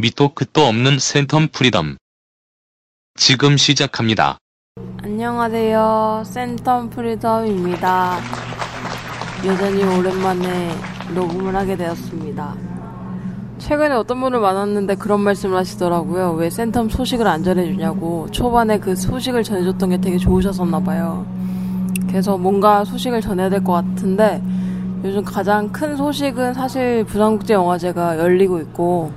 밑도 끝도 없는 센텀 프리덤. 지금 시작합니다. 안녕하세요. 센텀 프리덤입니다. 여전히 오랜만에 녹음을 하게 되었습니다. 최근에 어떤 분을 만났는데 그런 말씀을 하시더라고요. 왜 센텀 소식을 안 전해주냐고. 초반에 그 소식을 전해줬던 게 되게 좋으셨었나봐요. 그래서 뭔가 소식을 전해야 될 것 같은데 요즘 가장 큰 소식은 사실 부산국제영화제가 열리고 있고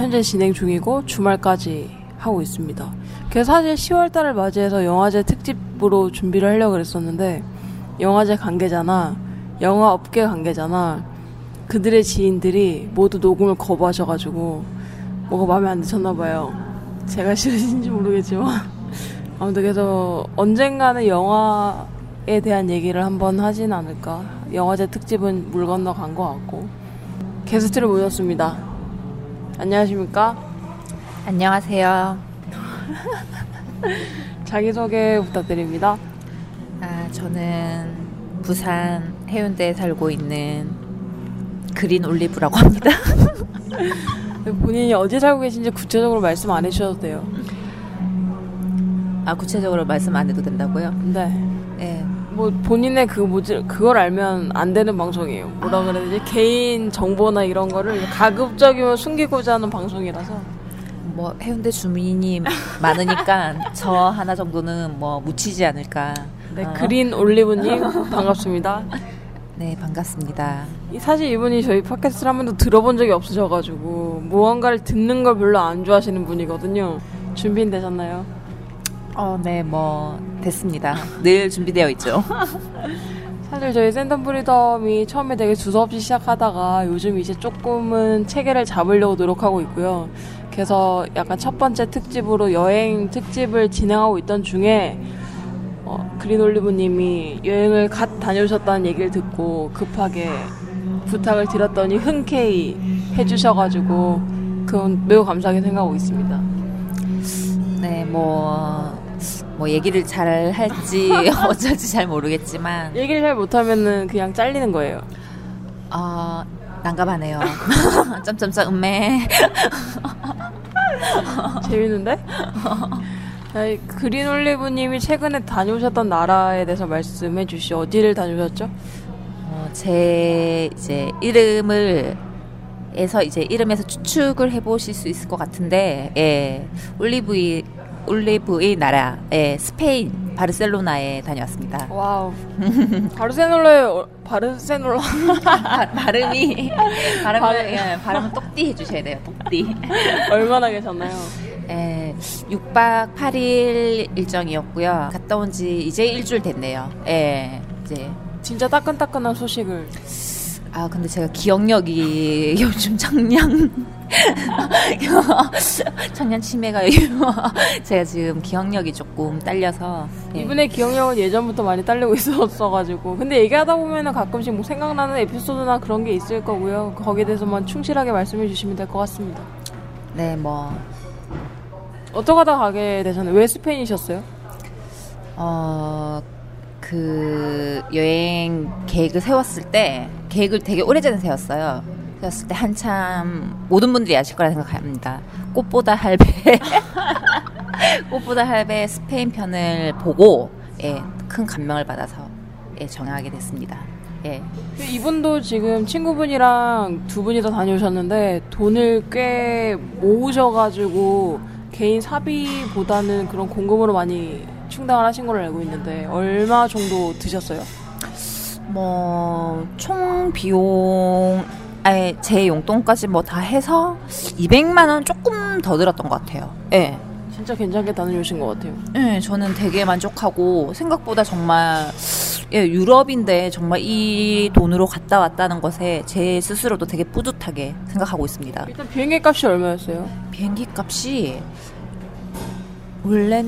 현재 진행 중이고 주말까지 하고 있습니다. 그래서 사실 10월달을 맞이해서 영화제 특집으로 준비를 하려고 그랬었는데 영화제 관계자나 영화 업계 관계자나 그들의 지인들이 모두 녹음을 거부하셔가지고 뭐가 마음에 안 드셨나 봐요. 제가 싫으신지 모르겠지만 아무튼 그래서 언젠가는 영화에 대한 얘기를 한번 하진 않을까. 영화제 특집은 물 건너 간 것 같고 게스트를 모셨습니다. 안녕하십니까? 안녕하세요. 자기소개 부탁드립니다. 아, 저는 부산 해운대에 살고 있는 그린 올리브라고 합니다. 본인이 어디 살고 계신지 구체적으로 말씀 안 해주셔도 돼요. 아, 구체적으로 말씀 안 해도 된다고요? 네. 네. 뭐 본인의 그 뭐지 그걸 알면 안 되는 방송이에요. 뭐라 그래야 되지? 개인 정보나 이런 거를 가급적이면 숨기고자 하는 방송이라서. 뭐 해운대 주민이 많으니까 저 하나 정도는 뭐 묻히지 않을까. 네, 어. 그린 올리브님 반갑습니다. 네, 반갑습니다. 이- 사실 이분이 저희 팟캐스트를 한 번도 들어본 적이 없으셔가지고 무언가를 듣는 걸 별로 안 좋아하시는 분이거든요. 준비는 되셨나요? 어, 네, 뭐 됐습니다. 늘 준비되어 있죠. 사실 저희 샌덤 프리덤이 처음에 되게 두서없이 시작하다가 요즘 이제 조금은 체계를 잡으려고 노력하고 있고요. 그래서 약간 첫 번째 특집으로 여행 특집을 진행하고 있던 중에 어, 그린올리브님이 여행을 갓 다녀오셨다는 얘기를 듣고 급하게 부탁을 드렸더니 흔쾌히 해주셔가지고 그건 매우 감사하게 생각하고 있습니다. 네, 뭐, 뭐 얘기를 잘 할지 어쩔지 잘 모르겠지만, 얘기를 잘 못하면은 그냥 잘리는 거예요. 어, 난감하네요. 점점점 음매. 재밌는데? 그린 올리브님이 최근에 다녀오셨던 나라에 대해서 말씀해 주시죠. 어디를 다녀오셨죠? 어, 제 이제 이름을 에서 이제 이름에서 추측을 해보실 수 있을 것 같은데, 예, 올리브의 올리브의 나라, 예, 스페인 바르셀로나에 다녀왔습니다. wow. 바르셀로나에, 어- 바르셀로나. 바- 발음이 발음을 발음. 예, 발음은 똑띠 해주셔야 돼요. 똑띠. 얼마나 계셨나요? 예, 6박 8일 일정이었고요. 갔다 온 지 이제 일주일 됐네요. 예, 이제 진짜 따끈따끈한 소식을. 아 근데 제가 기억력이 요즘 청량 청량 치매가 제가 지금 기억력이 조금 딸려서 예. 이분의 기억력은 예전부터 많이 딸리고 있었어가지고. 근데 얘기하다 보면은 가끔씩 뭐 생각나는 에피소드나 그런 게 있을 거고요. 거기에 대해서만 충실하게 말씀해 주시면 될 것 같습니다. 네뭐 어떻게 하다 가게 되셨나요? 왜 스페인이셨어요? 어, 그 여행 계획을 세웠을 때 계획을 되게 오래전에 세웠어요. 세웠을 때 한참 모든 분들이 아실 거라 생각합니다. 꽃보다 할배 꽃보다 할배 스페인 편을 보고 예, 큰 감명을 받아서 예, 정하게 됐습니다. 예. 이분도 지금 친구분이랑 두 분이 다 다녀오셨는데 돈을 꽤 모으셔가지고 개인 사비보다는 그런 공금으로 많이 충당을 하신 걸로 알고 있는데 얼마 정도 드셨어요? 뭐, 총 비용, 아예 제 용돈까지 뭐 다 해서 200만 원 조금 더 들었던 것 같아요. 예. 진짜 괜찮게 다녀오신 것 같아요. 예, 저는 되게 만족하고 생각보다 정말 예, 유럽인데 정말 이 돈으로 갔다 왔다는 것에 제 스스로도 되게 뿌듯하게 생각하고 있습니다. 일단 비행기 값이 얼마였어요? 비행기 값이 원래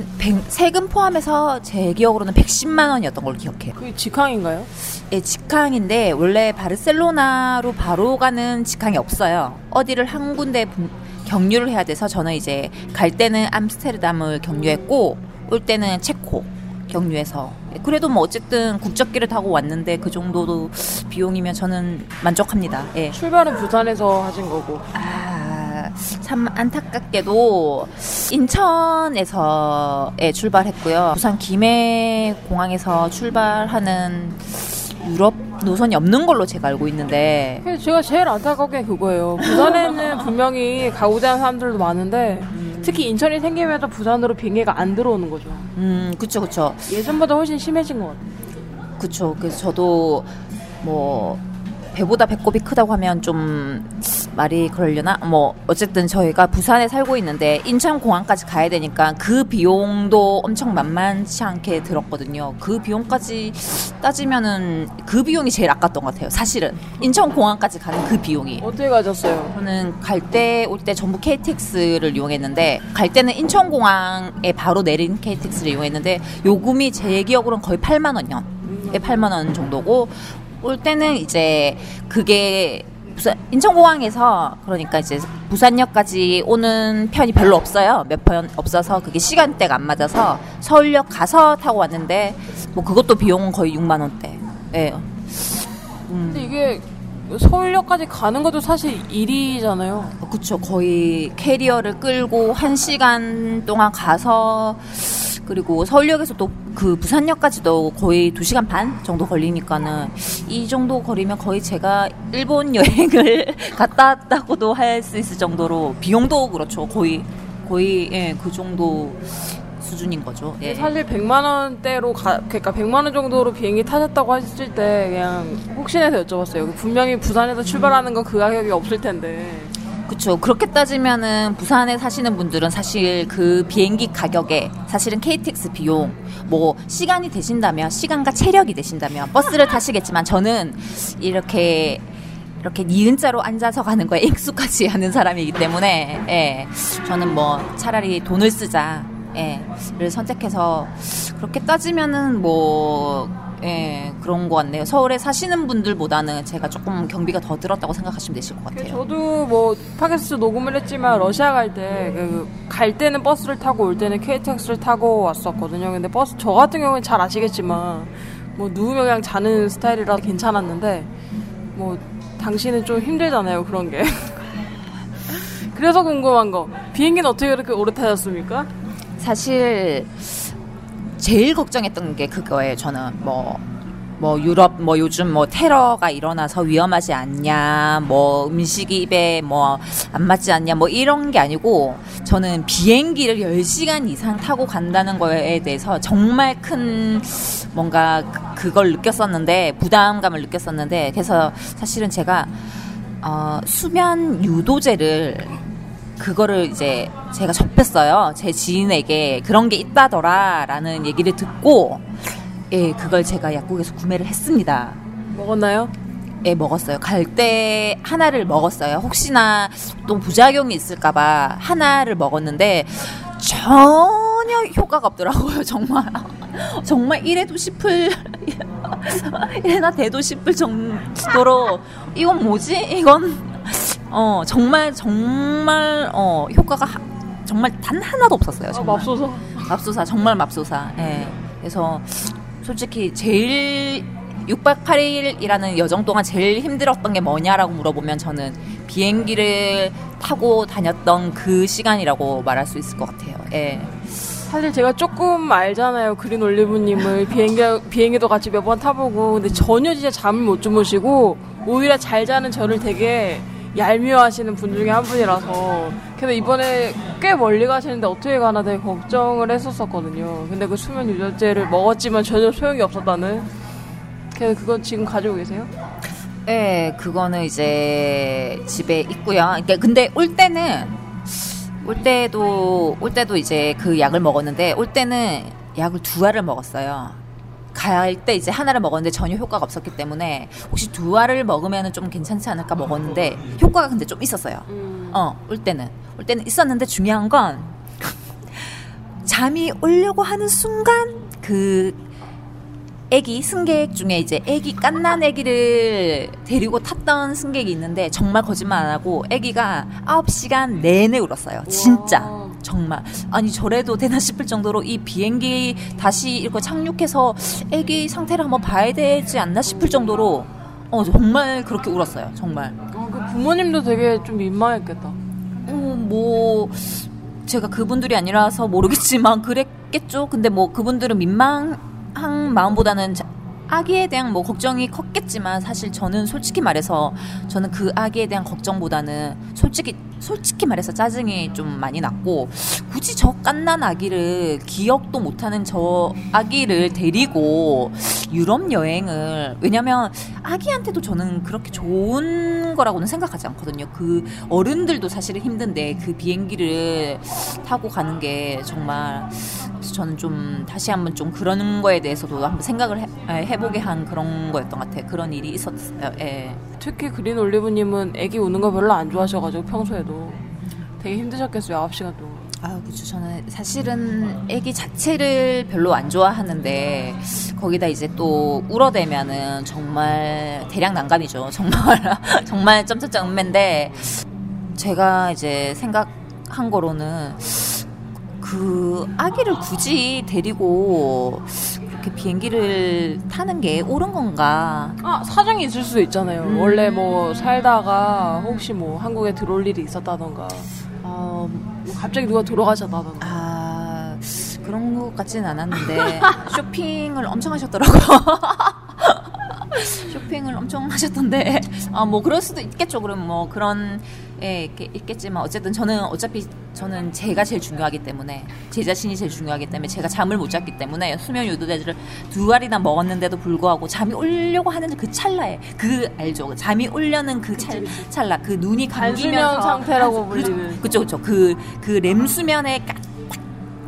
세금 포함해서 제 기억으로는 110만 원이었던 걸로 기억해요. 그게 직항인가요? 예, 직항인데 원래 바르셀로나로 바로 가는 직항이 없어요. 어디를 한 군데 분- 경유를 해야 돼서 저는 이제 갈 때는 암스테르담을 경유했고 올 때는 체코 경유해서 예, 그래도 뭐 어쨌든 국적기를 타고 왔는데 그 정도도 비용이면 저는 만족합니다. 예. 출발은 부산에서 하신 거고 아 참 안타깝게도 인천에서 예, 출발했고요. 부산 김해 공항에서 출발하는 유럽 노선이 없는 걸로 제가 알고 있는데 제가 제일 안타까운 게 그거예요. 부산에는 분명히 가고자 하는 사람들도 많은데 특히 인천이 생기면서 부산으로 비행기가 안 들어오는 거죠. 음 그쵸 그쵸 예전보다 훨씬 심해진 것 같아요. 그쵸 그래서 저도 뭐 배보다 배꼽이 크다고 하면 좀 말이 그러려나? 뭐 어쨌든 저희가 부산에 살고 있는데 인천 공항까지 가야 되니까 그 비용도 엄청 만만치 않게 들었거든요. 그 비용까지 따지면은 그 비용이 제일 아깝던 것 같아요. 사실은 인천 공항까지 가는 그 비용이. 어떻게 가졌어요? 저는 갈 때 올 때 전부 KTX를 이용했는데 갈 때는 인천공항에 바로 내린 KTX를 이용했는데 요금이 제 기억으로는 거의 8만 원이요. 예, 8만 원 정도고 올 때는 이제 그게 부산 인천공항에서 그러니까 이제 부산역까지 오는 편이 별로 없어요. 몇 편 없어서 그게 시간대가 안 맞아서 서울역 가서 타고 왔는데 뭐 그것도 비용은 거의 6만 원대. 예. 근데 이게 서울역까지 가는 것도 사실 일이잖아요. 그쵸 거의 캐리어를 끌고 한 시간 동안 가서 그리고 서울역에서 또 그 부산역까지도 거의 두 시간 반 정도 걸리니까는 이 정도 거리면 거의 제가 일본 여행을 갔다 왔다고도 할 수 있을 정도로 비용도 그렇죠 거의 거의 예, 그 정도 수준인 거죠. 예. 사실 100만 원대로 가, 그러니까 100만 원 정도로 비행기 타셨다고 하실 때 그냥 혹시나 해서 여쭤봤어요. 분명히 부산에서 출발하는 건 그 가격이 없을 텐데. 그렇죠. 그렇게 따지면은 부산에 사시는 분들은 사실 그 비행기 가격에 사실은 KTX 비용 뭐 시간이 되신다면 시간과 체력이 되신다면 버스를 타시겠지만 저는 이렇게 이렇게 니은자로 앉아서 가는 거에 익숙하지 않은 사람이기 때문에 예. 저는 뭐 차라리 돈을 쓰자 예,를 선택해서 그렇게 따지면은 뭐 예, 그런 것 같네요. 서울에 사시는 분들보다는 제가 조금 경비가 더 들었다고 생각하시면 되실 것 같아요. 저도 뭐 팟캐스트 녹음을 했지만 러시아 갈때그갈 때는 버스를 타고 올 때는 KTX를 타고 왔었거든요. 근데 버스 저 같은 경우는 잘 아시겠지만 뭐 누우면 그냥 자는 스타일이라 괜찮았는데 뭐 당신은 좀 힘들잖아요 그런 게. 그래서 궁금한 거 비행기는 어떻게 그렇게 오래 타셨습니까? 사실 제일 걱정했던 게 그거예요. 저는 뭐. 뭐 유럽 뭐 요즘 뭐 테러가 일어나서 위험하지 않냐 뭐 음식이 입에 뭐 안 맞지 않냐 뭐 이런 게 아니고 저는 비행기를 10시간 이상 타고 간다는 거에 대해서 정말 큰 뭔가 그- 그걸 느꼈었는데 부담감을 느꼈었는데 그래서 사실은 제가 어 수면 유도제를 그거를 이제 제가 접했어요. 제 지인에게 그런 게 있다더라라는 얘기를 듣고 예, 그걸 제가 약국에서 구매를 했습니다. 먹었나요? 예, 먹었어요. 갈 때 하나를 먹었어요. 혹시나 또 부작용이 있을까봐 하나를 먹었는데 전혀 효과가 없더라고요. 정말 정말 이래도 싶을 이래나 돼도 싶을 정도로 이건 뭐지? 이건 어 정말 정말 어 효과가 하- 정말 단 하나도 없었어요. 아, 정말. 맙소사. 맙소사 정말 맙소사. 예. 그래서 솔직히 제일 6박 8일이라는 여정 동안 제일 힘들었던 게 뭐냐라고 물어보면 저는 비행기를 타고 다녔던 그 시간이라고 말할 수 있을 것 같아요. 예. 사실 제가 조금 알잖아요. 그린 올리브님을 비행기, 비행기도 같이 몇 번 타보고. 근데 전혀 진짜 잠을 못 주무시고, 오히려 잘 자는 저를 되게 얄미워하시는 분 중에 한 분이라서. 그래서 이번에 꽤 멀리 가시는데 어떻게 가나 되게 걱정을 했었었거든요. 근데 그 수면 유전제를 먹었지만 전혀 소용이 없었다는. 그래서 그건 지금 가지고 계세요? 예, 그거는 이제 집에 있고요. 그러니까 근데 올 때는 올 때도 올 때도 이제 그 약을 먹었는데 올 때는 약을 두 알을 먹었어요. 갈 때 이제 하나를 먹었는데 전혀 효과가 없었기 때문에 혹시 두 알을 먹으면 좀 괜찮지 않을까 먹었는데 효과가 근데 좀 있었어요. 어, 올 때는 올 때는 있었는데 중요한 건 잠이 오려고 하는 순간 그 애기 승객 중에 이제 애기 깐난 애기를 데리고 탔던 승객이 있는데 정말 거짓말 안 하고 애기가 9시간 내내 울었어요. 진짜. 와. 정말 아니 저래도 되나 싶을 정도로 이 비행기 다시 이렇게 착륙해서 애기 상태를 한번 봐야 되지 않나 싶을 정도로 어 정말 그렇게 울었어요. 정말. 어, 그 부모님도 되게 좀 민망했겠다. 어, 뭐 제가 그분들이 아니라서 모르겠지만 그랬겠죠. 근데 뭐 그분들은 민망한 마음보다는 자- 아기에 대한 뭐 걱정이 컸겠지만 사실 저는 솔직히 말해서 저는 그 아기에 대한 걱정보다는 솔직히 솔직히 말해서 짜증이 좀 많이 났고 굳이 저 깐난 아기를 기억도 못하는 저 아기를 데리고 유럽 여행을 왜냐면 아기한테도 저는 그렇게 좋은 거라고는 생각하지 않거든요. 그 어른들도 사실은 힘든데 그 비행기를 타고 가는 게 정말 저는 좀 다시 한번 좀 그런 거에 대해서도 한번 생각을 해, 해 보게 한 그런 거였던 것 같아요. 그런 일이 있었어요. 예. 특히 그린 올리브님은 애기 우는 거 별로 안 좋아하셔가지고 평소에도 되게 힘드셨겠어요 9시간 동안 아, 그렇죠. 저는 사실은 아기 자체를 별로 안 좋아하는데 거기다 이제 또 울어대면은 정말 대량 난감이죠. 정말 정말 점점점 음매인데 제가 이제 생각한 거로는 그 아기를 굳이 데리고 그렇게 비행기를 타는 게 옳은 건가? 아 사정이 있을 수도 있잖아요 음. 원래 뭐 살다가 혹시 뭐 한국에 들어올 일이 있었다던가 어, 뭐 갑자기 누가 돌아가셨다던가 아 그런 것 같지는 않았는데 쇼핑을 엄청 하셨더라고요. 쇼핑을 엄청 하셨던데 아 뭐 그럴 수도 있겠죠. 그럼 뭐 그런 예 있겠- 있겠지만 어쨌든 저는 어차피 저는 제가 제일 중요하기 때문에 제 자신이 제일 중요하기 때문에 제가 잠을 못 잤기 때문에 수면 유도제를 두 알이나 먹었는데도 불구하고 잠이 오려고 하는 그 찰나에 그 알죠? 잠이 오려는 그 찰, 찰나 그 눈이 감기면서 상태라고 그- 불리는. 그쵸 그쵸. 그그 램수면에 까-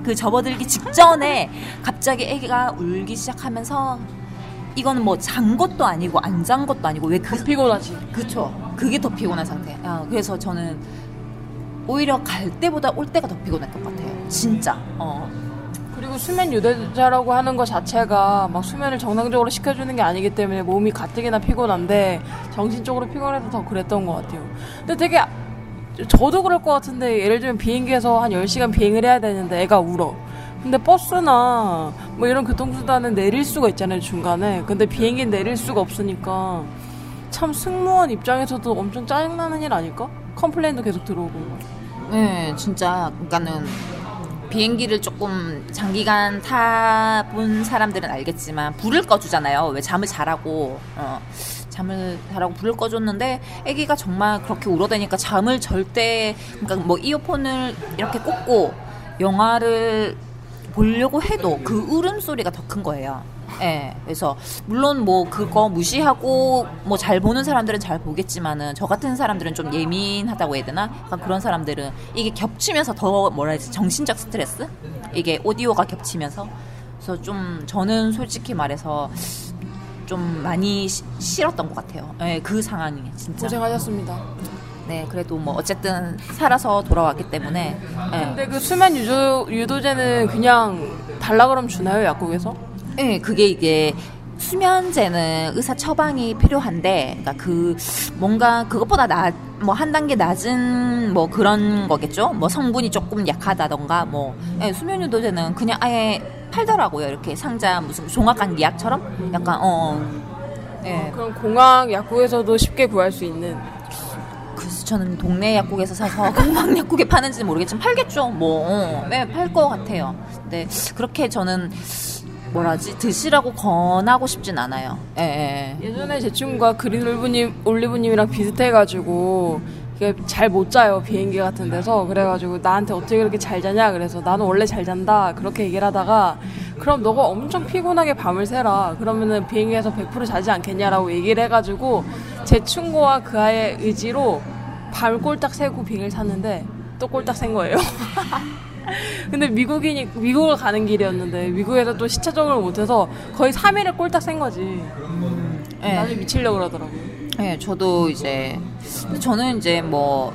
그 접어들기 직전에 갑자기 아기가 울기 시작하면서 이거는 뭐 잔 것도 아니고 안 잔 것도 아니고 왜 그 피곤하지 그쵸 그게 더 피곤한 상태. 아, 그래서 저는 오히려 갈 때보다 올 때가 더 피곤했던 것 같아요. 진짜. 어. 그리고 수면 유대자라고 하는 것 자체가 막 수면을 정상적으로 시켜주는 게 아니기 때문에 몸이 가뜩이나 피곤한데 정신적으로 피곤해서 더 그랬던 것 같아요. 근데 되게 아- 저도 그럴 것 같은데 예를 들면 비행기에서 한 10시간 비행을 해야 되는데 애가 울어. 근데 버스나 뭐 이런 교통수단은 내릴 수가 있잖아요 중간에. 근데 비행기는 내릴 수가 없으니까 참 승무원 입장에서도 엄청 짜증나는 일 아닐까? complain도 계속 들어오고. 네, 진짜 그러니까는 비행기를 조금 장기간 타본 사람들은 알겠지만 불을 꺼주잖아요. 왜 잠을 잘하고 어, 잠을 잘하고 불을 꺼줬는데 아기가 정말 그렇게 울어대니까 잠을 절대 그러니까 뭐 이어폰을 이렇게 꽂고 영화를 보려고 해도 그 울음소리가 더 큰 거예요. 예. 그래서 물론 뭐 그거 무시하고 뭐 잘 보는 사람들은 잘 보겠지만은 저 같은 사람들은 좀 예민하다고 해야 되나? 약간 그런 사람들은 이게 겹치면서 더 뭐라 해야지 정신적 스트레스? 이게 오디오가 겹치면서 그래서 좀 저는 솔직히 말해서 좀 많이 시- 싫었던 것 같아요. 예, 그 상황이 진짜. 고생하셨습니다. 네, 그래도 뭐 어쨌든 살아서 돌아왔기 때문에 예. 근데 그 수면 유도, 유도제는 그냥 달라 그러면 주나요, 약국에서? 네, 그게 이게 수면제는 의사 처방이 필요한데, 그러니까 그 뭔가 그것보다 낮, 뭐한 단계 낮은 뭐 그런 거겠죠. 뭐 성분이 조금 약하다던가, 뭐 네, 수면 유도제는 그냥 아예 팔더라고요. 이렇게 상자 무슨 종합감기약처럼 약간 어, 네. 그럼 공항 약국에서도 쉽게 구할 수 있는. 저는 동네 약국에서 사서 공방 약국에 파는지는 모르겠지만 팔겠죠. 뭐, 어, 네, 팔 것 같아요. 근데 그렇게 저는 뭐라지 드시라고 권하고 싶진 않아요. 예, 예. 예전에 제 친구가 그린 올리브님, 올리브님이랑 비슷해가지고 이게 잘 못 자요 비행기 같은 데서 그래가지고 나한테 어떻게 그렇게 잘 자냐 그래서 나는 원래 잘 잔다 그렇게 얘기를 하다가 그럼 너가 엄청 피곤하게 밤을 새라 그러면은 비행기에서 100% 자지 않겠냐라고 얘기를 해가지고 제 친구와 그 아이의 의지로 밤을 꼴딱 새고 비행을 탔는데 또 꼴딱 샌 거예요. 근데 미국인이 미국을 가는 길이었는데 미국에서 또 시차 적응을 못해서 거의 3일을 꼴딱 센 거지. 예. 나중에 미치려고 그러더라고요. 예, 저도 이제 저는 이제 뭐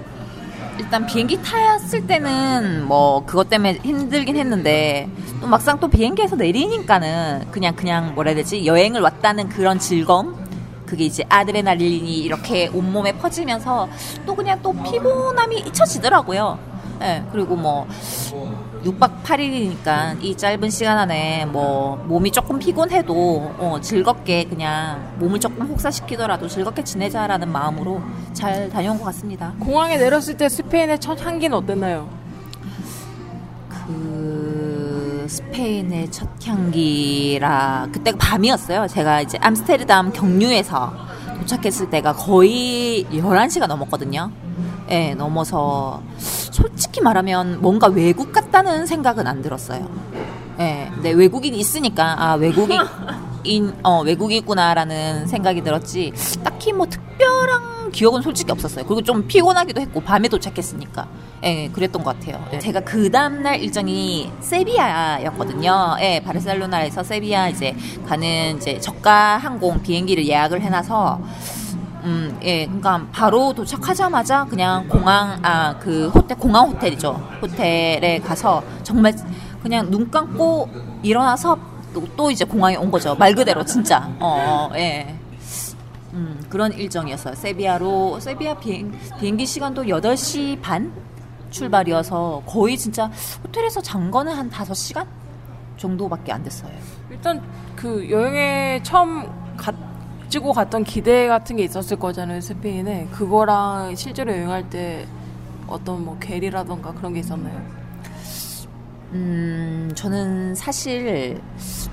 일단 비행기 탔을 때는 뭐 그것 때문에 힘들긴 했는데 또 막상 또 비행기에서 내리니까는 그냥 그냥 뭐라 해야 되지 여행을 왔다는 그런 즐거움 그게 이제 아드레날린이 이렇게 온몸에 퍼지면서 또 그냥 또 피곤함이 잊혀지더라고요. 예, 그리고 뭐 6박 8일이니까 이 짧은 시간 안에 뭐 몸이 조금 피곤해도 어, 즐겁게 그냥 몸을 조금 혹사시키더라도 즐겁게 지내자라는 마음으로 잘 다녀온 것 같습니다. 공항에 내렸을 때 스페인의 첫 향기는 어땠나요? 스페인의 첫 향기라 그때가 밤이었어요. 제가 이제 암스테르담 경유에서 도착했을 때가 거의 11시가 넘었거든요. 예, 넘어서 솔직히 말하면 뭔가 외국 같다는 생각은 안 들었어요. 예, 근데 외국인 있으니까 아 외국인 인, 어, 외국이구나라는 생각이 들었지 딱히 뭐 특별한 기억은 솔직히 없었어요. 그리고 좀 피곤하기도 했고 밤에 도착했으니까 예, 그랬던 것 같아요. 예. 제가 그 다음날 일정이 세비야였거든요. 예, 바르셀로나에서 세비야 이제 가는 이제 저가 항공 비행기를 예약을 해놔서 음, 예, 그러니까 바로 도착하자마자 그냥 공항, 아, 그 호텔, 공항 호텔이죠. 호텔에 가서 정말 그냥 눈 감고 일어나서 또, 또 이제 공항에 온 거죠. 말 그대로 진짜. 어, 어 예. 음, 그런 일정이었어요. 세비야로, 세비야 비행, 비행기 시간도 8시 반 출발이어서 거의 진짜 호텔에서 잔 거는 한 5시간 정도밖에 안 됐어요. 일단 그 여행에 처음 가지고 갔던 기대 같은 게 있었을 거잖아요, 스페인에. 그거랑 실제로 여행할 때 어떤 뭐 괴리라던가 그런 게 있었나요? 음, 저는 사실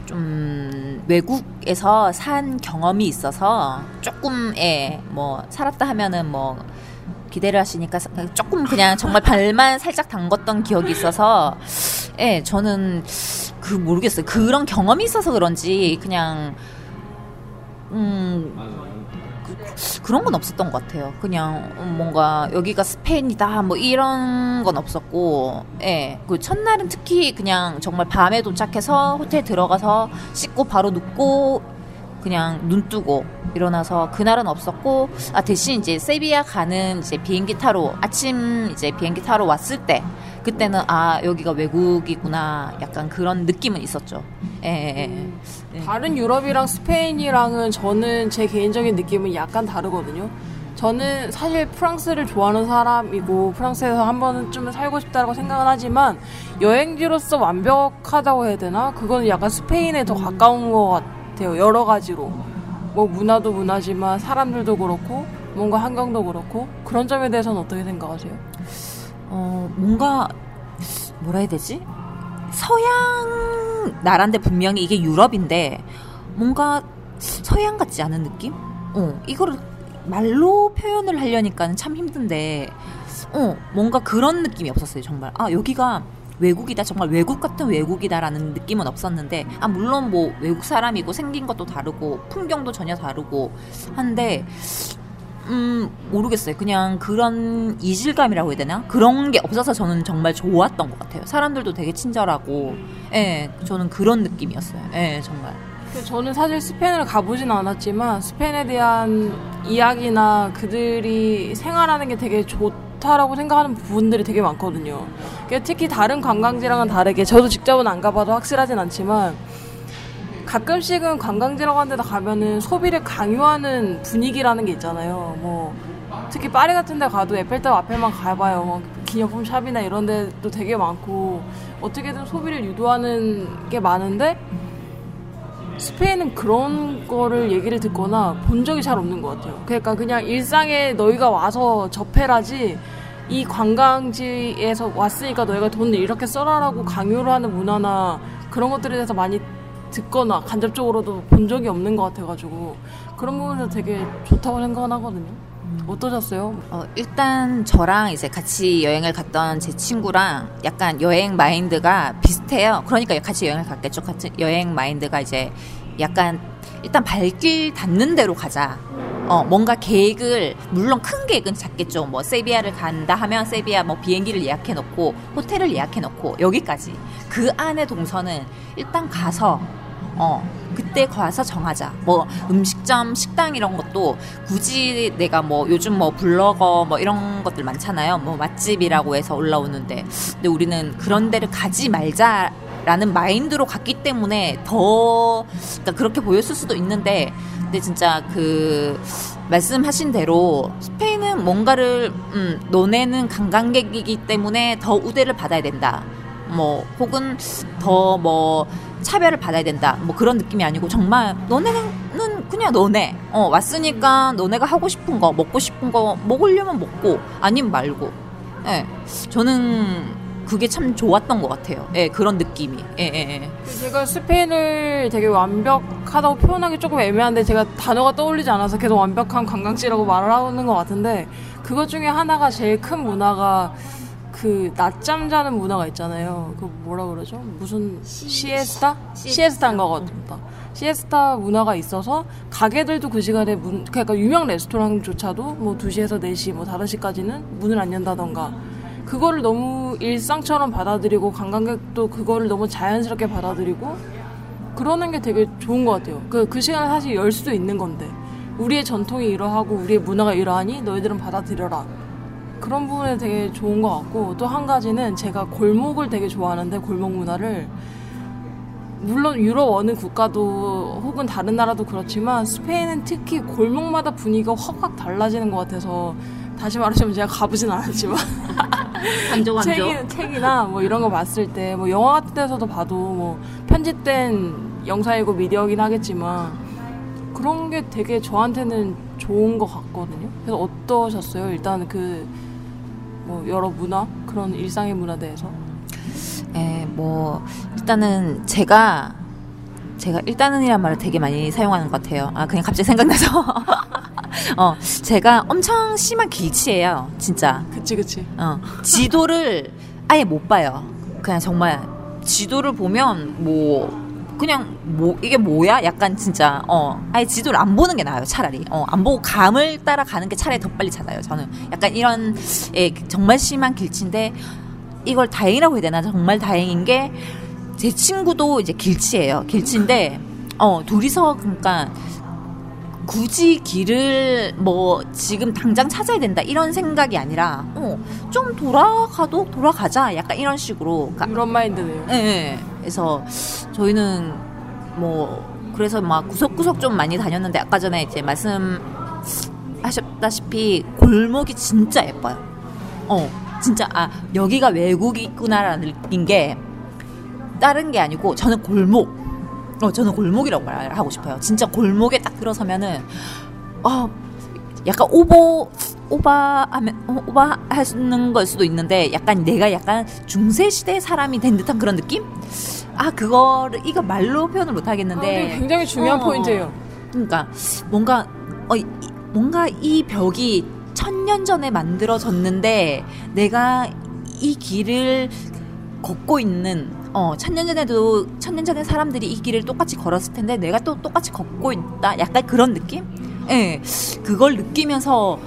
좀 외국에서 산 경험이 있어서 조금, 예, 뭐, 살았다 하면은 뭐, 기대를 하시니까 조금 그냥 정말 발만 살짝 담궜던 기억이 있어서, 예, 저는 그 모르겠어요. 그런 경험이 있어서 그런지 그냥, 음, 그런 건 없었던 것 같아요. 그냥 뭔가 여기가 스페인이다 뭐 이런 건 없었고, 예. 그 첫날은 특히 그냥 정말 밤에 도착해서 호텔 들어가서 씻고 바로 눕고 그냥 눈 뜨고 일어나서 그날은 없었고, 아 대신 이제 세비야 가는 이제 비행기 타러 아침 이제 비행기 타러 왔을 때 그때는 아 여기가 외국이구나 약간 그런 느낌은 있었죠. 예. 예, 예. 네. 다른 유럽이랑 스페인이랑은 저는 제 개인적인 느낌은 약간 다르거든요. 저는 사실 프랑스를 좋아하는 사람이고 프랑스에서 한 번쯤은 살고 싶다고 생각은 하지만 여행지로서 완벽하다고 해야 되나? 그거는 약간 스페인에 더 가까운 것 같아요. 여러 가지로. 뭐 문화도 문화지만 사람들도 그렇고 뭔가 환경도 그렇고 그런 점에 대해서는 어떻게 생각하세요? 어, 뭔가 뭐라 해야 되지? 서양 나라인데 분명히 이게 유럽인데 뭔가 서양 같지 않은 느낌? 어, 이거를 말로 표현을 하려니까는 참 힘든데 어, 뭔가 그런 느낌이 없었어요, 정말. 아, 여기가 외국이다, 정말 외국 같은 외국이다라는 느낌은 없었는데, 아, 물론 뭐 외국 사람이고 생긴 것도 다르고, 풍경도 전혀 다르고 한데, 음, 모르겠어요. 그냥 그런 이질감이라고 해야 되나? 그런 게 없어서 저는 정말 좋았던 것 같아요. 사람들도 되게 친절하고, 예, 저는 그런 느낌이었어요. 예, 정말. 저는 사실 스페인을 가보진 않았지만, 스페인에 대한 이야기나 그들이 생활하는 게 되게 좋다라고 생각하는 부분들이 되게 많거든요. 특히 다른 관광지랑은 다르게, 저도 직접은 안 가봐도 확실하진 않지만, 가끔씩은 관광지라고 하는 데다 가면은 소비를 강요하는 분위기라는 게 있잖아요. 뭐 특히 파리 같은 데 가도 에펠탑 앞에만 가봐요. 뭐 기념품 샵이나 이런 데도 되게 많고 어떻게든 소비를 유도하는 게 많은데 스페인은 그런 거를 얘기를 듣거나 본 적이 잘 없는 것 같아요. 그러니까 그냥 일상에 너희가 와서 접해라지 이 관광지에서 왔으니까 너희가 돈을 이렇게 써라라고 강요를 하는 문화나 그런 것들에 대해서 많이 듣거나 간접적으로도 본 적이 없는 것 같아가지고 그런 부분에서 되게 좋다고 생각은 하거든요. 어떠셨어요? 어, 일단 저랑 이제 같이 여행을 갔던 제 친구랑 약간 여행 마인드가 비슷해요. 그러니까 같이 여행을 갔겠죠. 같은 여행 마인드가 이제 약간 일단 발길 닿는 대로 가자. 어, 뭔가 계획을, 물론 큰 계획은 잡겠죠. 뭐, 세비야를 간다 하면 세비야 뭐 비행기를 예약해 놓고, 호텔을 예약해 놓고, 여기까지. 그 안에 동선은 일단 가서, 어, 그때 가서 정하자. 뭐, 음식점, 식당 이런 것도 굳이 내가 뭐, 요즘 뭐, 블로거 뭐, 이런 것들 많잖아요. 뭐, 맛집이라고 해서 올라오는데. 근데 우리는 그런 데를 가지 말자. 라는 마인드로 갔기 때문에 더 그러니까 그렇게 보였을 수도 있는데 근데 진짜 그 말씀하신 대로 스페인은 뭔가를 음, 너네는 관광객이기 때문에 더 우대를 받아야 된다. 뭐 혹은 더 뭐 차별을 받아야 된다. 뭐 그런 느낌이 아니고 정말 너네는 그냥 너네. 어 왔으니까 너네가 하고 싶은 거 먹고 싶은 거 먹으려면 먹고 아니면 말고. 예. 저는 그게 참 좋았던 것 같아요 예 그런 느낌이 예 예, 예. 제가 스페인을 되게 완벽하다고 표현하기 조금 애매한데 제가 단어가 떠올리지 않아서 계속 완벽한 관광지라고 말을 하는 것 같은데 그것 중에 하나가 제일 큰 문화가 그 낮잠 자는 문화가 있잖아요. 그 뭐라 그러죠? 무슨 시에스타? 시에스타인 것 같습니다. 시에스타 문화가 있어서 가게들도 그 시간에 문 그러니까 유명 레스토랑조차도 뭐 2시에서 4시 뭐 5시까지는 문을 안 연다던가 그거를 너무 일상처럼 받아들이고 관광객도 그거를 너무 자연스럽게 받아들이고 그러는 게 되게 좋은 것 같아요. 그, 그 시간에 사실 열 수도 있는 건데 우리의 전통이 이러하고 우리의 문화가 이러하니 너희들은 받아들여라. 그런 부분에 되게 좋은 것 같고 또 한 가지는 제가 골목을 되게 좋아하는데 골목 문화를 물론 유럽 어느 국가도 혹은 다른 나라도 그렇지만 스페인은 특히 골목마다 분위기가 확확 달라지는 것 같아서 다시 말하자면 제가 가보진 않았지만 간조 간조 책이, 책이나 뭐 이런 거 봤을 때 뭐 영화 같은 데서도 봐도 뭐 편집된 영상이고 미디어긴 하겠지만 그런 게 되게 저한테는 좋은 것 같거든요. 그래서 어떠셨어요? 일단 그 뭐 여러 문화 그런 일상의 문화에 대해서 예, 뭐 일단은 제가 제가 일단은이란 말을 되게 많이 사용하는 것 같아요. 아 그냥 갑자기 생각나서 어 제가 엄청 심한 길치예요, 진짜. 그치 그치 어 지도를 아예 못 봐요. 그냥 정말 지도를 보면 뭐 그냥 뭐 이게 뭐야? 약간 진짜 어 아예 지도를 안 보는 게 나아요 차라리 어안 보고 감을 따라가는 게 차라리 더 빨리 찾아요 저는 약간 이런 예 정말 심한 길치인데 이걸 다행이라고 해야 되나 정말 다행인 게 제 친구도 이제 길치예요 길치인데 어 둘이서 그러니까 굳이 길을 뭐 지금 당장 찾아야 된다 이런 생각이 아니라 어 좀 돌아가도 돌아가자 약간 이런 식으로 그러니까 이런 마인드네요. 예, 예. 그래서 저희는 뭐 그래서 막 구석구석 좀 많이 다녔는데 아까 전에 이제 말씀하셨다시피 골목이 진짜 예뻐요. 어, 진짜 아 여기가 외국이구나라는 느낀 게 다른 게 아니고 저는 골목. 어, 저는 골목이라고 말하고 싶어요. 진짜 골목에 딱 들어서면은 어 약간 오버 오바하면 어, 오바하는 걸 수도 있는데 약간 내가 약간 중세 시대 사람이 된 듯한 그런 느낌? 아 그거를 이거 말로 표현을 못 아, 하겠는데 근데 굉장히 중요한 어, 포인트예요. 그러니까 뭔가 어 이- 뭔가 이 벽이 천년 전에 만들어졌는데 내가 이 길을 걷고 있는 어 천년 전에도 천년 전에 사람들이 이 길을 똑같이 걸었을 텐데 내가 또 똑같이 걷고 있다 약간 그런 느낌? 예 그걸 느끼면서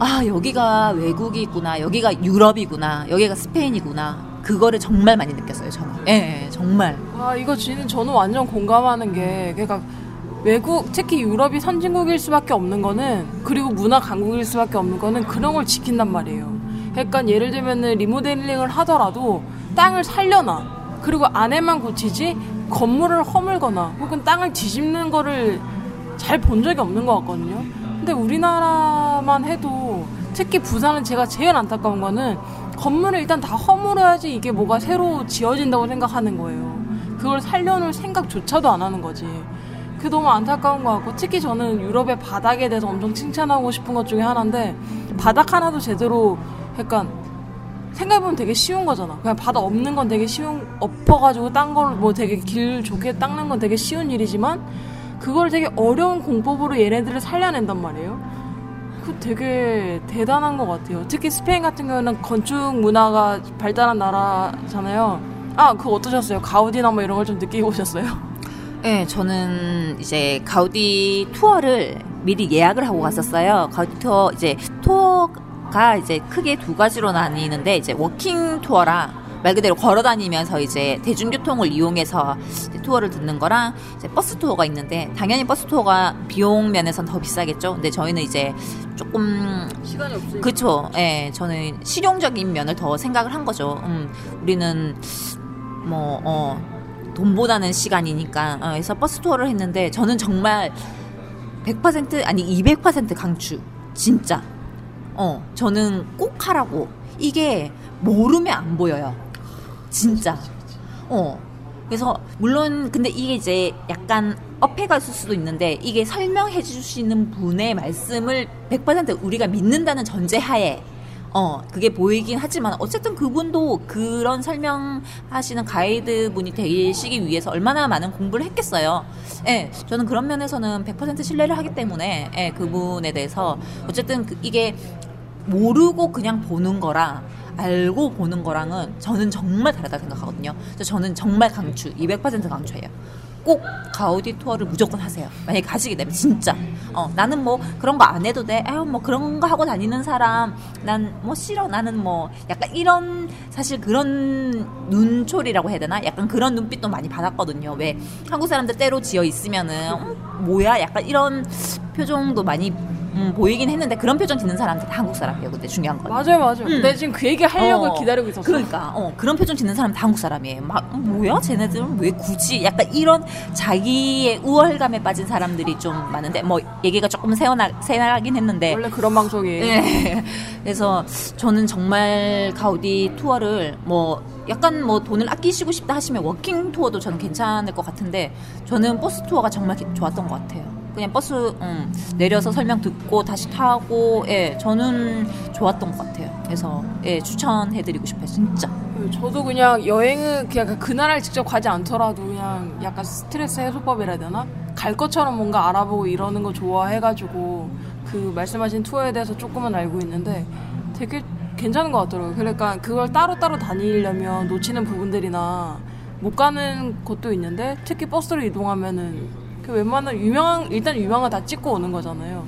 아 여기가 외국이구나 여기가 유럽이구나 여기가 스페인이구나 그거를 정말 많이 느꼈어요 저는 예, 예 정말 아 이거 지는 저는 완전 공감하는 게 그러니까 외국 특히 유럽이 선진국일 수밖에 없는 거는 그리고 문화 강국일 수밖에 없는 거는 그런 걸 지킨단 말이에요. 그러니까 예를 들면은 리모델링을 하더라도 땅을 살려놔. 그리고 안에만 고치지 건물을 허물거나 혹은 땅을 뒤집는 거를 잘 본 적이 없는 것 같거든요. 근데 우리나라만 해도 특히 부산은 제가 제일 안타까운 거는 건물을 일단 다 허물어야지 이게 뭐가 새로 지어진다고 생각하는 거예요. 그걸 살려놓을 생각조차도 안 하는 거지. 그 너무 안타까운 것 같고 특히 저는 유럽의 바닥에 대해서 엄청 칭찬하고 싶은 것 중에 하나인데 바닥 하나도 제대로 약간 생각해보면 되게 쉬운 거잖아. 그냥 바닥 없는 건 되게 쉬운 엎어가지고 딴 걸 뭐 되게 길 좋게 닦는 건 되게 쉬운 일이지만 그걸 되게 어려운 공법으로 얘네들을 살려낸단 말이에요. 그 되게 대단한 것 같아요. 특히 스페인 같은 경우는 건축 문화가 발달한 나라잖아요. 아, 그거 어떠셨어요? 가우디나 뭐 이런 걸 좀 느끼고 오셨어요? 네, 저는 이제 가우디 투어를 미리 예약을 하고 갔었어요. 가우디 투어 이제 투어 가 이제 크게 두 가지로 나뉘는데 이제 walking 투어랑 말 그대로 걸어 다니면서 이제 대중교통을 이용해서 이제 투어를 듣는 거랑 이제 버스 투어가 있는데 당연히 버스 투어가 비용 면에선 더 비싸겠죠. 근데 저희는 이제 조금 시간이 없으니까. 그쵸. 예, 저는 실용적인 면을 더 생각을 한 거죠. 음, 우리는 뭐, 어, 돈보다는 시간이니까. 어, 그래서 버스 투어를 했는데 저는 정말 100% 아니 200% 강추. 진짜. 어, 저는 꼭 하라고. 이게 모르면 안 보여요. 진짜. 어. 그래서 물론 근데 이게 이제 약간 있을 수도 있는데 이게 설명해 주시는 분의 말씀을 100% 우리가 믿는다는 전제하에 어, 그게 보이긴 하지만 어쨌든 그분도 그런 설명하시는 가이드 분이 되시기 위해서 얼마나 많은 공부를 했겠어요. 예, 저는 그런 면에서는 100% 신뢰를 하기 때문에 예, 그분에 대해서 어쨌든 그, 이게 모르고 그냥 보는 거랑 알고 보는 거랑은 저는 정말 다르다 생각하거든요. 그래서 저는 정말 강추, 200% 강추해요. 꼭 가우디 투어를 무조건 하세요. 만약에 가시게 되면 진짜. 어, 나는 뭐 그런 거 안 해도 돼. 아유 뭐 그런 거 하고 다니는 사람 난 뭐 싫어. 나는 뭐 약간 이런 사실 그런 눈초리라고 해야 되나? 약간 그런 눈빛도 많이 받았거든요. 왜 한국 사람들 때로 지어 있으면은 음, 뭐야? 약간 이런 표정도 많이 음, 보이긴 했는데 그런 표정 짓는 사람들 다 한국 사람이에요. 근데 중요한 건. 맞아요, 맞아요. 음. 내가 지금 그 얘기 하려고 어, 기다리고 있었어. 그러니까 어, 그런 표정 짓는 사람 다 한국 사람이에요. 막 어, 뭐야, 쟤네들은 왜 굳이 약간 이런 자기의 우월감에 빠진 사람들이 좀 많은데 뭐 얘기가 조금 새어나 새나긴 했는데 원래 그런 방송이에요. 네. 그래서 저는 정말 가우디 투어를 뭐 약간 뭐 돈을 아끼시고 싶다 하시면 walking 투어도 저는 괜찮을 것 같은데 저는 버스 투어가 정말 기- 좋았던 것 같아요. 그냥 버스 음, 내려서 설명 듣고 다시 타고 예 저는 좋았던 것 같아요. 그래서 예 추천해드리고 싶어요 진짜. 저도 그냥 여행은 그냥 그 나라를 직접 가지 않더라도 그냥 약간 스트레스 해소법이라 해야 되나? 갈 것처럼 뭔가 알아보고 이러는 거 좋아해가지고 그 말씀하신 투어에 대해서 조금은 알고 있는데 되게 괜찮은 것 같더라고요. 그러니까 그걸 따로따로 다니려면 놓치는 부분들이나 못 가는 곳도 있는데 특히 버스로 이동하면은 그 웬만한 유명한 일단 유명한 다 찍고 오는 거잖아요.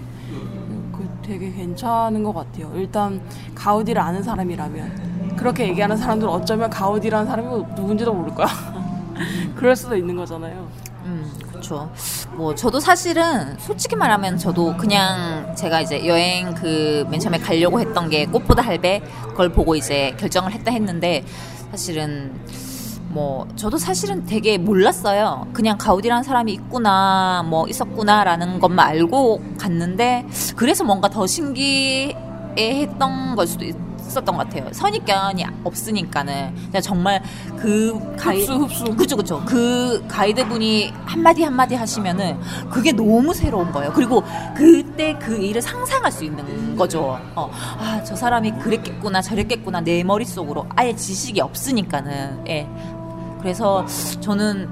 그 되게 괜찮은 것 같아요. 일단 가우디를 아는 사람이라면 그렇게 얘기하는 사람들은 어쩌면 가우디라는 사람이 누군지도 모를 거야. 그럴 수도 있는 거잖아요. 음, 그렇죠. 뭐 저도 사실은 솔직히 말하면 저도 그냥 제가 이제 여행 그 맨 처음에 가려고 했던 게 꽃보다 할배 그걸 보고 이제 결정을 했다 했는데 사실은 뭐 저도 사실은 되게 몰랐어요. 그냥 가우디라는 사람이 있구나, 뭐 있었구나라는 것만 알고 갔는데 그래서 뭔가 더 신기했던 걸 수도 있었던 것 같아요. 선입견이 없으니까는 그냥 정말 그 가이 흡수 흡수. 그죠 그죠 그 가이드 분이 한 마디 한 마디 하시면은 그게 너무 새로운 거예요 그리고 그때 그 일을 상상할 수 있는 거죠 어 아 저 사람이 그랬겠구나 저랬겠구나 내 머릿 속으로 아예 지식이 없으니까는 예 그래서 저는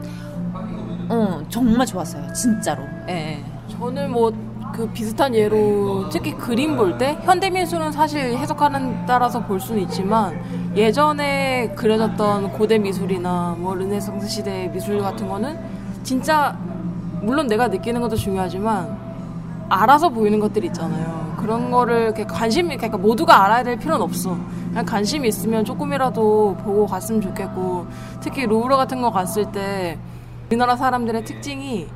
어 정말 좋았어요 진짜로 예, 예. 저는 뭐 그 비슷한 예로 특히 그림 볼 때 현대미술은 사실 해석하는 따라서 볼 수는 있지만 예전에 그려졌던 고대 미술이나 뭐 르네상스 시대 미술 같은 거는 진짜 물론 내가 느끼는 것도 중요하지만 알아서 보이는 것들이 있잖아요. 그런 거를 이렇게 관심이 그러니까 모두가 알아야 될 필요는 없어. 그냥 관심이 있으면 조금이라도 보고 갔으면 좋겠고 특히 루브르 같은 거 갔을 때 우리나라 사람들의 특징이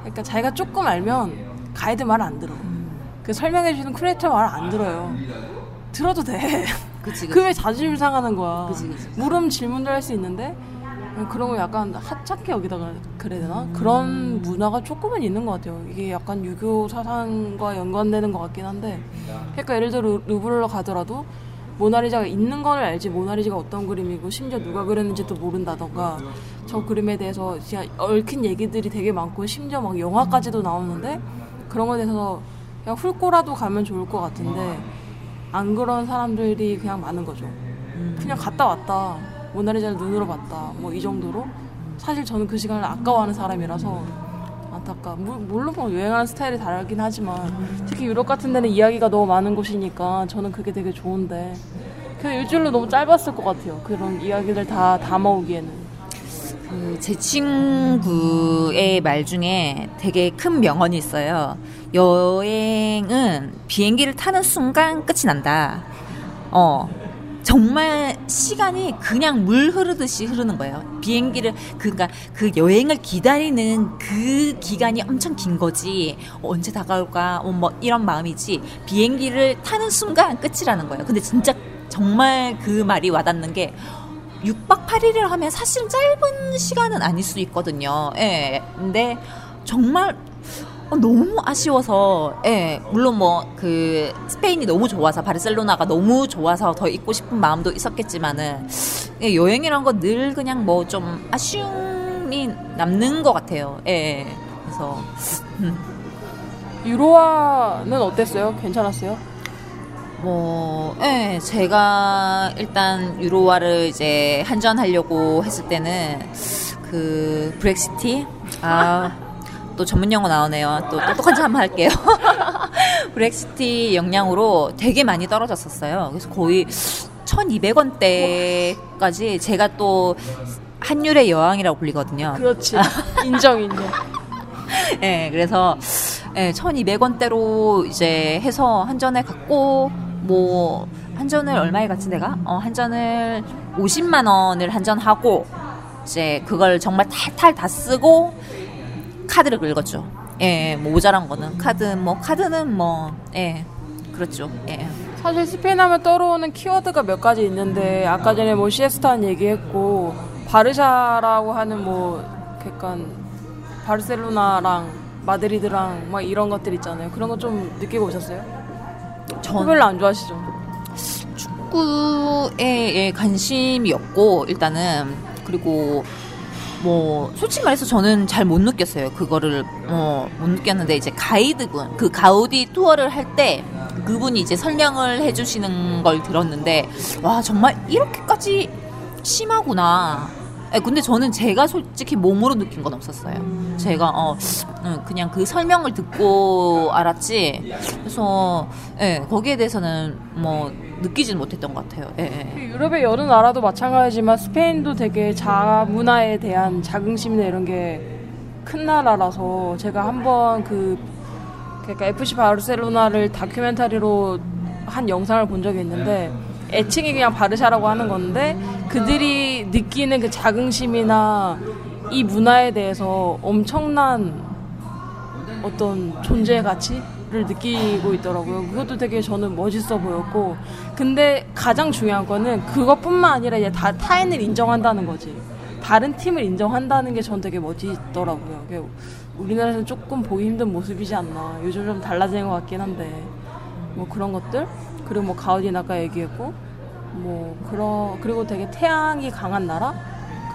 그러니까 자기가 조금 알면 가이드 말 안 들어. 그 설명해 주는 크리에이터 말 안 들어요. 들어도 돼. 그치 그치 그왜 자존심 상하는 거야. 그치, 그치. 물음 질문도 할 수 있는데 그런 거 약간 하찮게 여기다가 그래야 되나? 그런 문화가 조금은 있는 것 같아요. 이게 약간 유교 사상과 연관되는 것 같긴 한데 그러니까 예를 들어 루- 루브르로 가더라도 모나리자가 있는 걸 알지 모나리자가 어떤 그림이고 심지어 누가 그렸는지도 모른다던가 저 그림에 대해서 진짜 얽힌 얘기들이 되게 많고 심지어 막 영화까지도 나오는데 그런 거에 대해서 그냥 훑고라도 가면 좋을 것 같은데 안 그런 사람들이 그냥 많은 거죠. 그냥 갔다 왔다. 모나리자를 눈으로 봤다. 뭐 이 정도로. 사실 저는 그 시간을 아까워하는 사람이라서 안타까. 물- 물론 뭐 여행하는 스타일이 다르긴 하지만 특히 유럽 같은 데는 이야기가 너무 많은 곳이니까 저는 그게 되게 좋은데 그냥 일주일로 너무 짧았을 것 같아요. 그런 이야기를 다 담아오기에는. 그 제 친구의 말 중에 되게 큰 명언이 있어요. 여행은 비행기를 타는 순간 끝이 난다. 어. 정말 시간이 그냥 물 흐르듯이 흐르는 거예요. 비행기를 그러니까 그 여행을 기다리는 그 기간이 엄청 긴 거지. 어, 언제 다가올까? 어, 뭐 이런 마음이지. 비행기를 타는 순간 끝이라는 거예요. 근데 진짜 정말 그 말이 와닿는 게 6박 8일을 하면 사실 짧은 시간은 아닐 수 있거든요. 예. 근데 정말 어, 너무 아쉬워서, 예. 물론 뭐, 그, 스페인이 너무 좋아서, 바르셀로나가 너무 좋아서 더 있고 싶은 마음도 있었겠지만은, 예, 여행이란 건 늘 그냥 뭐 좀 아쉬움이 남는 것 같아요. 예, 예. 그래서 음, 유로화는 어땠어요? 괜찮았어요? 뭐, 예, 제가 일단 유로화를 이제 한전하려고 했을 때는 그 브렉시티 아. 또 전문 용어 나오네요. 또 똑똑한 한번 할게요. 브렉시티 영향으로 되게 많이 떨어졌었어요. 그래서 거의 1200원대까지 제가 또 환율의 여왕이라고 불리거든요. 그렇지. 인정, 인정. 예, 그래서 예, 1200원대로 이제 해서 한전에 갔고 뭐 한전을 얼마에 갔지 내가? 어, 한전을 50만 원을 한전하고 이제 그걸 정말 탈탈 다 쓰고 카드를 긁었죠. 예, 뭐 모자란 거는 카드 뭐 카드는 뭐 예. 그렇죠. 예. 사실 스페인 하면 떠오르는 키워드가 몇 가지 있는데 아까 전에 뭐 시에스타는 얘기했고 바르샤라고 하는 뭐 약간 바르셀로나랑 마드리드랑 막 이런 것들 있잖아요. 그런 거 좀 느끼고 오셨어요? 전 별로 안 좋아하시죠? 축구에 예, 관심이 없고 일단은 그리고 뭐 솔직히 말해서 저는 잘 못 느꼈어요. 그거를 어, 못 느꼈는데 이제 가이드분 그 가우디 투어를 할 때 그분이 이제 설명을 해주시는 걸 들었는데 와 정말 이렇게까지 심하구나. 예, 근데 저는 제가 솔직히 몸으로 느낀 건 없었어요. 제가 어 음, 그냥 그 설명을 듣고 알았지. 그래서 예, 거기에 대해서는 뭐 느끼지는 못했던 것 같아요. 예, 예. 유럽의 여러 나라도 마찬가지지만 스페인도 되게 자 문화에 대한 자긍심이나 이런 게 큰 나라라서 제가 한번 그 그러니까 FC 바르셀로나를 다큐멘터리로 한 영상을 본 적이 있는데 애칭이 그냥 바르샤라고 하는 건데 그들이 느끼는 그 자긍심이나 이 문화에 대해서 엄청난 어떤 존재 가치를 느끼고 있더라고요. 그것도 되게 저는 멋있어 보였고, 근데 가장 중요한 거는 그것뿐만 아니라 이제 다 타인을 인정한다는 거지. 다른 팀을 인정한다는 게 전 되게 멋있더라고요. 우리나라에서는 조금 보기 힘든 모습이지 않나. 요즘 좀 달라진 것 같긴 한데, 뭐 그런 것들 그리고 뭐 가우디는 아까 얘기했고, 뭐 그런 그리고 되게 태양이 강한 나라,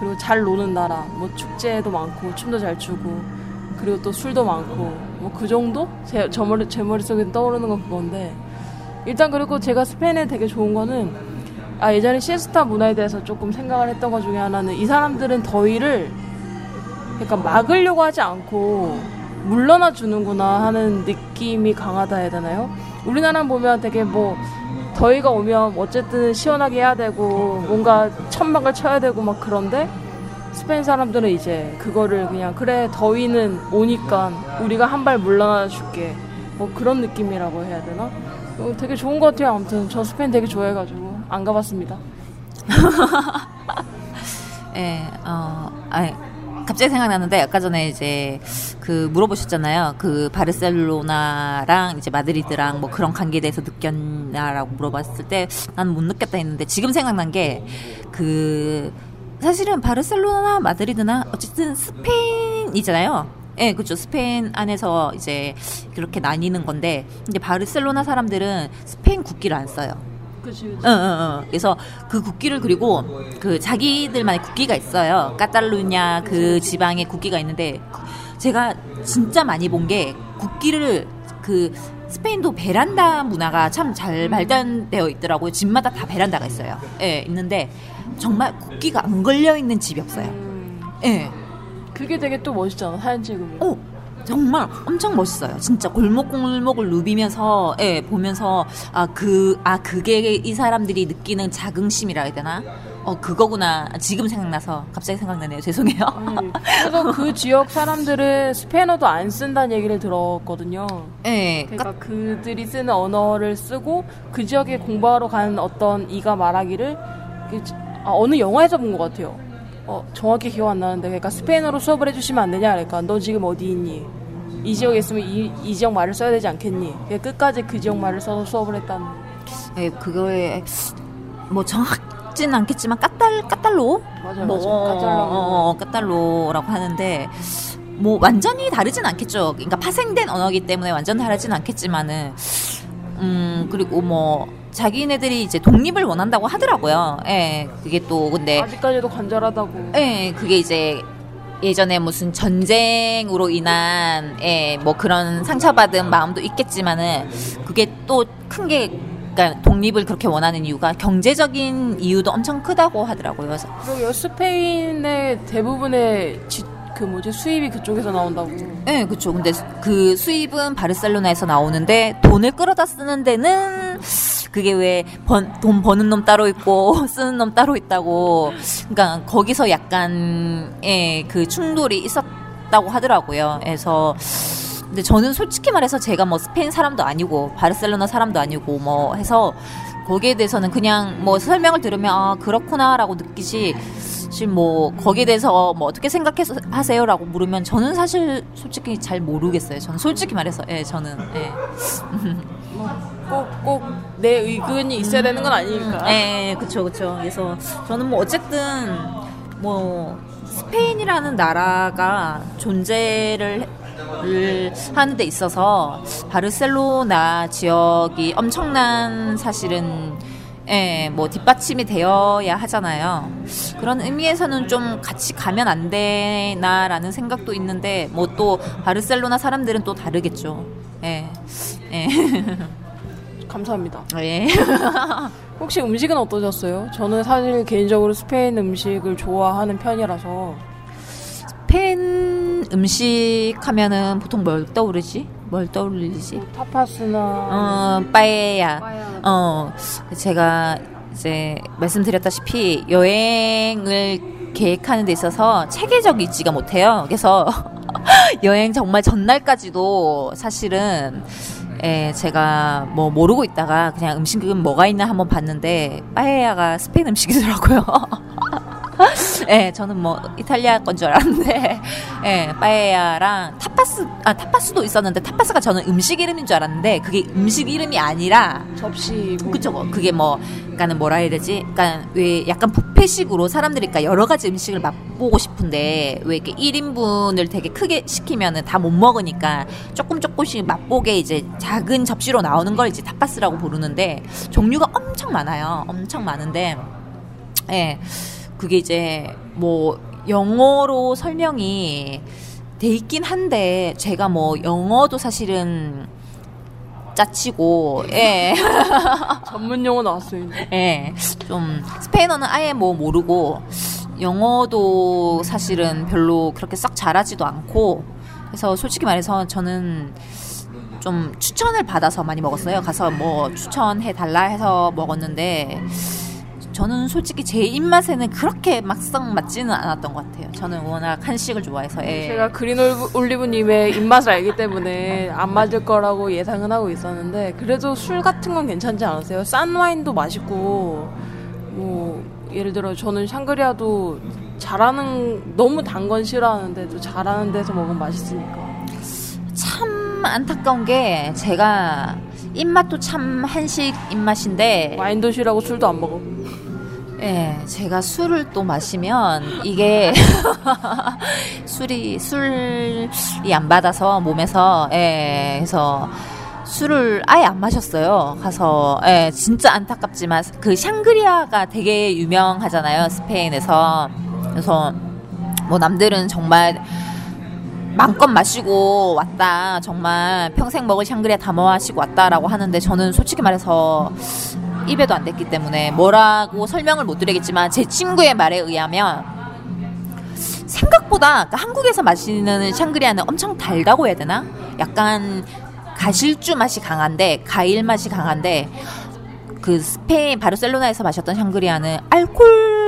그리고 잘 노는 나라, 뭐 축제도 많고 춤도 잘 추고. 그리고 또 술도 많고 뭐 그 정도? 제, 저 머리, 제 머릿속에 떠오르는 건 그건데 일단 그리고 제가 스페인에 되게 좋은 거는 아 예전에 시에스타 문화에 대해서 조금 생각을 했던 것 중에 하나는 이 사람들은 더위를 약간 막으려고 하지 않고 물러나 주는구나 하는 느낌이 강하다 해야 되나요? 우리나라 보면 되게 뭐 더위가 오면 어쨌든 시원하게 해야 되고 뭔가 천막을 쳐야 되고 막 그런데 스페인 사람들은 이제 그거를 그냥 그래 더위는 오니까 우리가 한 발 물러나 줄게 뭐 그런 느낌이라고 해야 되나? 어, 되게 좋은 것 같아요. 아무튼 저 스페인 되게 좋아해가지고 안 가봤습니다. 예, 어, 아니, 갑자기 생각났는데 아까 전에 이제 그 물어보셨잖아요. 그 바르셀로나랑 이제 마드리드랑 뭐 그런 관계에 대해서 느꼈냐라고 물어봤을 때 난 못 느꼈다 했는데 지금 생각난 게 그 사실은 바르셀로나 마드리드나 어쨌든 스페인이잖아요. 예, 그렇죠. 스페인 안에서 이제 그렇게 나뉘는 건데 근데 바르셀로나 사람들은 스페인 국기를 안 써요. 그치, 응, 응, 응. 그래서 그 국기를 그리고 그 자기들만의 국기가 있어요. 까탈루냐 그 지방의 국기가 있는데 제가 진짜 많이 본 게 국기를 그 스페인도 베란다 문화가 참 잘 발달되어 있더라고요. 집마다 다 베란다가 있어요. 예, 있는데 정말 국기가 안 걸려 있는 집이 없어요. 음, 예. 그게 되게 또 멋있잖아 사진 찍으면. 오, 정말 엄청 멋있어요. 진짜 골목골목을 누비면서, 예, 보면서, 아, 그, 아, 그게 이 사람들이 느끼는 자긍심이라 해야 되나? 어, 그거구나. 지금 생각나서 갑자기 생각나네요. 죄송해요. 아니, 그래서 그 지역 사람들은 스페인어도 안 쓴다는 얘기를 들었거든요. 예, 그러니까 그들이 쓰는 언어를 쓰고 그 지역에 공부하러 가는 어떤 이가 말하기를 그 지- 아, 어느 영화에서 본 것 같아요. 어, 정확히 기억 안 나는데 그러니까 스페인어로 수업을 해주시면 안 되냐 그러니까 너 지금 어디 있니? 이 지역에 있으면 이, 이 지역 말을 써야 되지 않겠니? 그러니까 끝까지 그 지역 말을 써서 수업을 했다는. 예, 그거에, 뭐 정확지는 않겠지만, 까딸, 까딸로? 맞아요, 뭐, 맞아요. 까탈라고. 어, 어, 까딸로라고 하는데, 뭐 완전히 다르진 않겠죠. 그러니까 파생된 언어기 때문에 완전 다르진 않겠지만은, 음, 그리고 뭐, 자기네들이 이제 독립을 원한다고 하더라고요. 예, 그게 또 근데 아직까지도 간절하다고. 예, 그게 이제 예전에 무슨 전쟁으로 인한 예, 뭐 그런 상처받은 마음도 있겠지만은 그게 또 큰 게 그러니까 독립을 그렇게 원하는 이유가 경제적인 이유도 엄청 크다고 하더라고요. 그래서 그리고 스페인의 대부분의 지, 그 뭐지 수입이 그쪽에서 나온다고. 네, 그렇죠. 근데 그 수입은 바르셀로나에서 나오는데 돈을 끌어다 쓰는 데는 그게 왜 돈 버는 놈 따로 있고 쓰는 놈 따로 있다고. 그러니까 거기서 약간 예, 그 충돌이 있었다고 하더라고요. 그래서 근데 저는 솔직히 말해서 제가 뭐 스페인 사람도 아니고 바르셀로나 사람도 아니고 뭐 해서 거기에 대해서는 그냥 뭐 설명을 들으면 아 그렇구나라고 느끼지 사실 뭐 거기에 대해서 뭐 어떻게 생각해서 하세요라고 물으면 저는 사실 솔직히 잘 모르겠어요. 저는 솔직히 말해서 예 저는 예. 꼭꼭 내 의견이 있어야 되는 건 아니니까. 예, 그쵸 그쵸. 그래서 저는 뭐 어쨌든 뭐 스페인이라는 나라가 존재를 하는 데 있어서 바르셀로나 지역이 엄청난 사실은 예, 뭐 뒷받침이 되어야 하잖아요. 그런 의미에서는 좀 같이 가면 안 되나라는 생각도 있는데 뭐 또 바르셀로나 사람들은 또 다르겠죠. 예. 예. 감사합니다. 예. 혹시 음식은 어떠셨어요? 저는 사실 개인적으로 스페인 음식을 좋아하는 편이라서 스페인 음식 하면은 보통 뭘 떠오르지? 뭘 떠올리지? 타파스나 어, 빠에야. 어, 제가 이제 말씀드렸다시피 여행을 계획하는 데 있어서 체계적이지가 못해요. 그래서 여행 정말 전날까지도 사실은 예, 제가 뭐 모르고 있다가 그냥 음식은 뭐가 있나 한번 봤는데 빠에야가 스페인 음식이더라고요. 예, 저는 뭐 이탈리아 건 줄 알았는데, 예, 빠에야랑 타파스, 아, 타파스도 있었는데, 타파스가 저는 음식 이름인 줄 알았는데, 그게 음식 이름이 아니라, 접시. 뭐. 그쵸, 그게 뭐, 그니까는 뭐라 해야 되지? 그니까 왜 약간 뷔페식으로 사람들이 그러니까 여러 가지 음식을 맛보고 싶은데, 왜 이렇게 1인분을 되게 크게 시키면은 다 못 먹으니까 조금 조금씩 맛보게 이제 작은 접시로 나오는 걸 이제 타파스라고 부르는데, 종류가 엄청 많아요. 엄청 많은데, 예. 그게 이제 뭐 영어로 설명이 돼 있긴 한데 제가 뭐 영어도 사실은 짜치고 예. 전문 용어 나왔습니다. 예. 좀 스페인어는 아예 뭐 모르고 영어도 사실은 별로 그렇게 썩 잘하지도 않고 그래서 솔직히 말해서 저는 좀 추천을 받아서 많이 먹었어요. 가서 뭐 추천해 달라 해서 먹었는데 저는 솔직히 제 입맛에는 그렇게 막상 맞지는 않았던 것 같아요. 저는 워낙 한식을 좋아해서. 예. 제가 그린 올리브님의 입맛을 알기 때문에 안 맞을 거라고 예상은 하고 있었는데 그래도 술 같은 건 괜찮지 않았어요? 싼 와인도 맛있고 뭐 예를 들어 저는 샹그리아도 잘하는 너무 단 건 싫어하는데도 잘하는 데서 먹으면 맛있으니까. 참 안타까운 게 제가 입맛도 참 한식 입맛인데 와인도 싫어하고 술도 안 먹어. 예, 제가 술을 또 마시면 이게 술이 술이 안 받아서 몸에서 예, 그래서 술을 아예 안 마셨어요. 가서 예, 진짜 안타깝지만 그 샹그리아가 되게 유명하잖아요. 스페인에서. 그래서 뭐 남들은 정말 마음껏 마시고 왔다. 정말 평생 먹을 샹그리아 다 마시고 왔다라고 하는데 저는 솔직히 말해서 입에도 안 댔기 때문에 뭐라고 설명을 못 드리겠지만 제 친구의 말에 의하면 생각보다 그러니까 한국에서 마시는 샹그리아는 엄청 달다고 해야 되나? 약간 가실주 맛이 강한데 가일 맛이 강한데 그 스페인 바르셀로나에서 마셨던 샹그리아는 알코올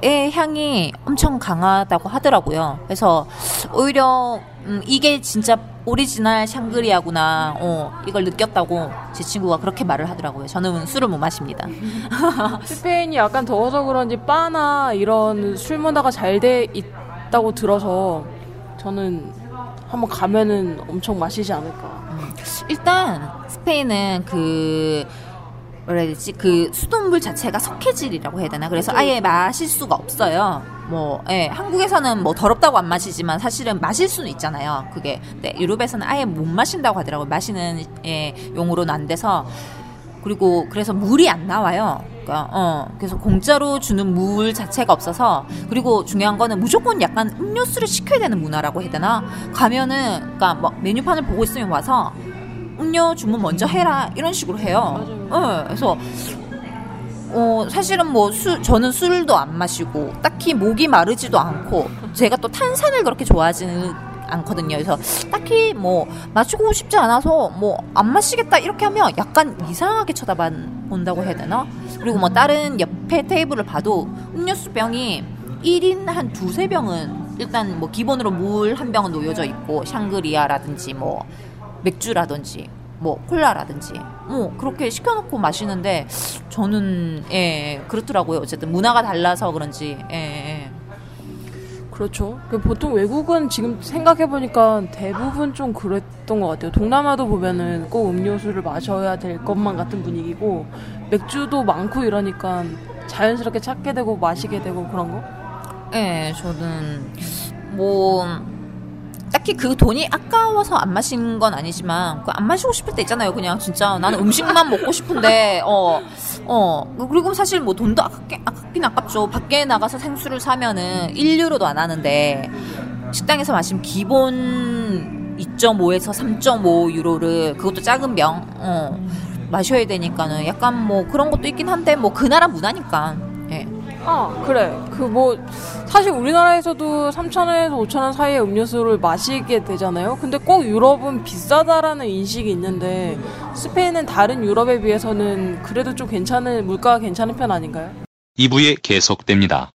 의 향이 엄청 강하다고 하더라고요. 그래서 오히려 음, 이게 진짜 오리지널 샹그리아구나. 어, 이걸 느꼈다고 제 친구가 그렇게 말을 하더라고요. 저는 술을 못 마십니다. 스페인이 약간 더워서 그런지 바나 이런 술 문화가 잘 돼 있다고 들어서 저는 한번 가면은 엄청 마시지 않을까. 음, 일단 스페인은 그 뭐라 해야 되지? 그 수돗물 자체가 석회질이라고 해야 되나? 그래서 아예 마실 수가 없어요. 뭐, 예, 한국에서는 뭐 더럽다고 안 마시지만 사실은 마실 수는 있잖아요. 그게. 근데 유럽에서는 아예 못 마신다고 하더라고요. 마시는, 예, 용으로는 안 돼서. 그리고 그래서 물이 안 나와요. 그러니까 어 그래서 공짜로 주는 물 자체가 없어서 그리고 중요한 거는 무조건 약간 음료수를 시켜야 되는 문화라고 해야 되나? 가면은 그러니까 뭐 메뉴판을 보고 있으면 와서 음료 주문 먼저 해라 이런 식으로 해요. 어, 그래서 어, 사실은 뭐 술, 저는 술도 안 마시고, 딱히 목이 마르지도 않고, 제가 또 탄산을 그렇게 좋아하지는 않거든요. 그래서 딱히 뭐 마시고 싶지 않아서 뭐 안 마시겠다 이렇게 하면 약간 이상하게 쳐다본다고 해야 되나? 그리고 뭐 다른 옆에 테이블을 봐도 음료수 병이 1인 한 두세 병은 일단 뭐 기본으로 물 한 병은 놓여져 있고, 샹그리아라든지 뭐 맥주라든지 뭐 콜라라든지 뭐 그렇게 시켜놓고 마시는데 저는 예 그렇더라고요 어쨌든 문화가 달라서 그런지 예, 예. 그렇죠. 그 보통 외국은 지금 생각해보니까 대부분 좀 그랬던 것 같아요. 동남아도 보면은 꼭 음료수를 마셔야 될 것만 같은 분위기고, 맥주도 많고 이러니까 자연스럽게 찾게 되고 마시게 되고 그런 거? 예, 저는 뭐 딱히 그 돈이 아까워서 안 마신 건 아니지만 그 안 마시고 싶을 때 있잖아요. 그냥 진짜 나는 음식만 먹고 싶은데 어 어, 그리고 사실 뭐 돈도 아깝게, 아깝긴 아깝죠. 밖에 나가서 생수를 사면은 1유로도 안 하는데 식당에서 마시면 기본 2.5에서 3.5 유로를 그것도 작은 병 어, 마셔야 되니까는 약간 뭐 그런 것도 있긴 한데 뭐 그 나라 문화니까. 예. 아, 그래. 그 뭐, 사실 우리나라에서도 3,000원에서 5,000원 사이의 음료수를 마시게 되잖아요. 근데 꼭 유럽은 비싸다라는 인식이 있는데, 스페인은 다른 유럽에 비해서는 그래도 좀 괜찮은, 물가가 괜찮은 편 아닌가요? 2부에 계속됩니다.